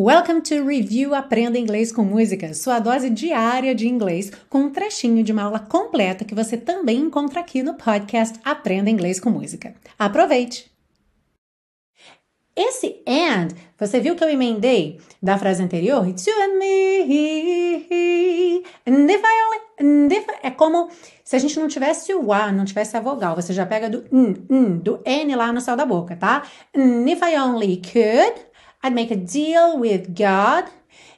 Welcome to Review Aprenda Inglês com Música, sua dose diária de inglês, com um trechinho de uma aula completa que você também encontra aqui no podcast Aprenda Inglês com Música. Aproveite! Esse and, você viu que eu emendei da frase anterior? You and me. And if I only, and if I, é como se a gente não tivesse o A, não tivesse a vogal. Você já pega do n, n, do N lá no céu da boca, tá? And if I only could. I'd make a deal with God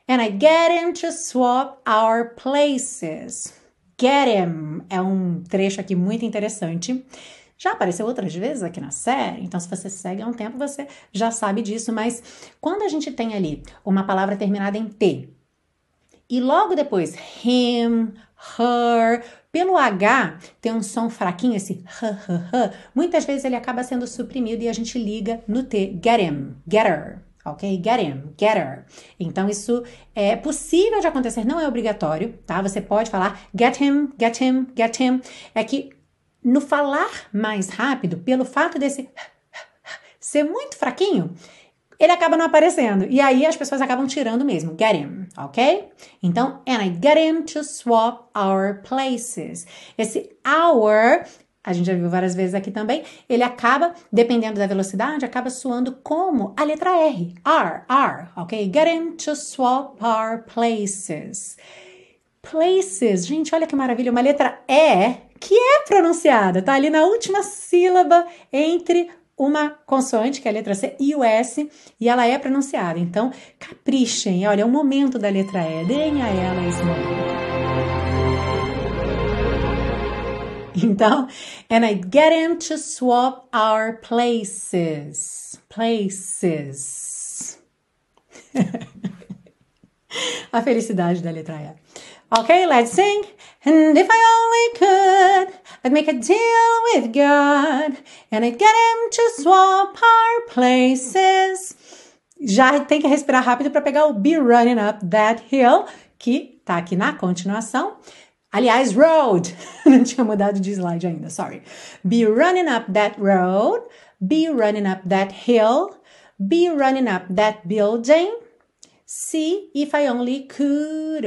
and I'd get him to swap our places. Get him é um trecho aqui muito interessante. Já apareceu outras vezes aqui na série, então se você segue há um tempo você já sabe disso, mas quando a gente tem ali uma palavra terminada em T e logo depois him, her, pelo H tem um som fraquinho, esse h, h, h, muitas vezes ele acaba sendo suprimido e a gente liga no T, get him, get her ok? Get him, get her. Então, isso é possível de acontecer, não é obrigatório, tá? Você pode falar get him, get him, get him. É que no falar mais rápido, pelo fato desse ser muito fraquinho, ele acaba não aparecendo. E aí as pessoas acabam tirando mesmo. Get him, ok? Então, and I get him to swap our places. Esse our a gente já viu várias vezes aqui também, ele acaba, dependendo da velocidade, acaba soando como a letra R. R, R, ok? Get him to swap our places. Places, gente, olha que maravilha, uma letra E que é pronunciada, tá ali na última sílaba entre uma consoante, que é a letra C, e o S, e ela é pronunciada. Então, caprichem, olha, é o momento da letra E, deem a ela esse momento. Então, and I get him to swap our places. Places. A felicidade da letra E. Okay, let's sing. And if I only could, I'd make a deal with God. And I'd get him to swap our places. Já tem que respirar rápido para pegar o Be Running Up That Hill, que tá aqui na continuação. Aliás, road. Não tinha mudado de slide ainda, sorry. Be running up that road. Be running up that hill. Be running up that building. See if I only could.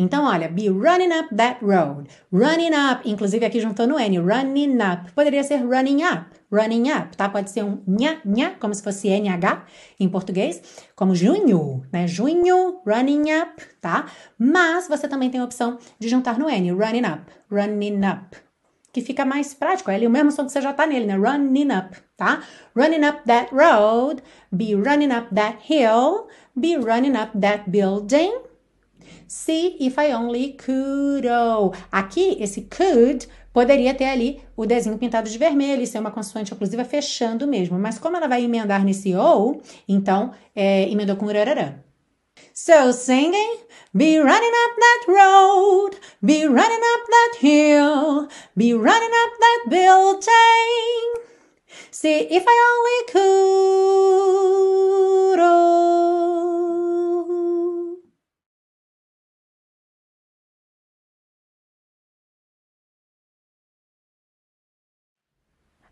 Oh. Então, olha, be running up that road. Running up, inclusive aqui juntou no N, running up. Poderia ser running up, running up, tá? Pode ser um nha, nha, como se fosse NH em português, como junho, né? Junho, running up, tá? Mas você também tem a opção de juntar no N, running up, running up. Que fica mais prático, é ali o mesmo som que você já tá nele, né? Running up, tá? Running up that road, be running up that hill, be running up that building. See if I only could. Oh. Aqui, esse could poderia ter ali o desenho pintado de vermelho e ser uma consoante oclusiva fechando mesmo. Mas como ela vai emendar nesse ou, então é, emendou com rararã. So singing, be running up that road, be running up that hill, be running up that building. See if I only could.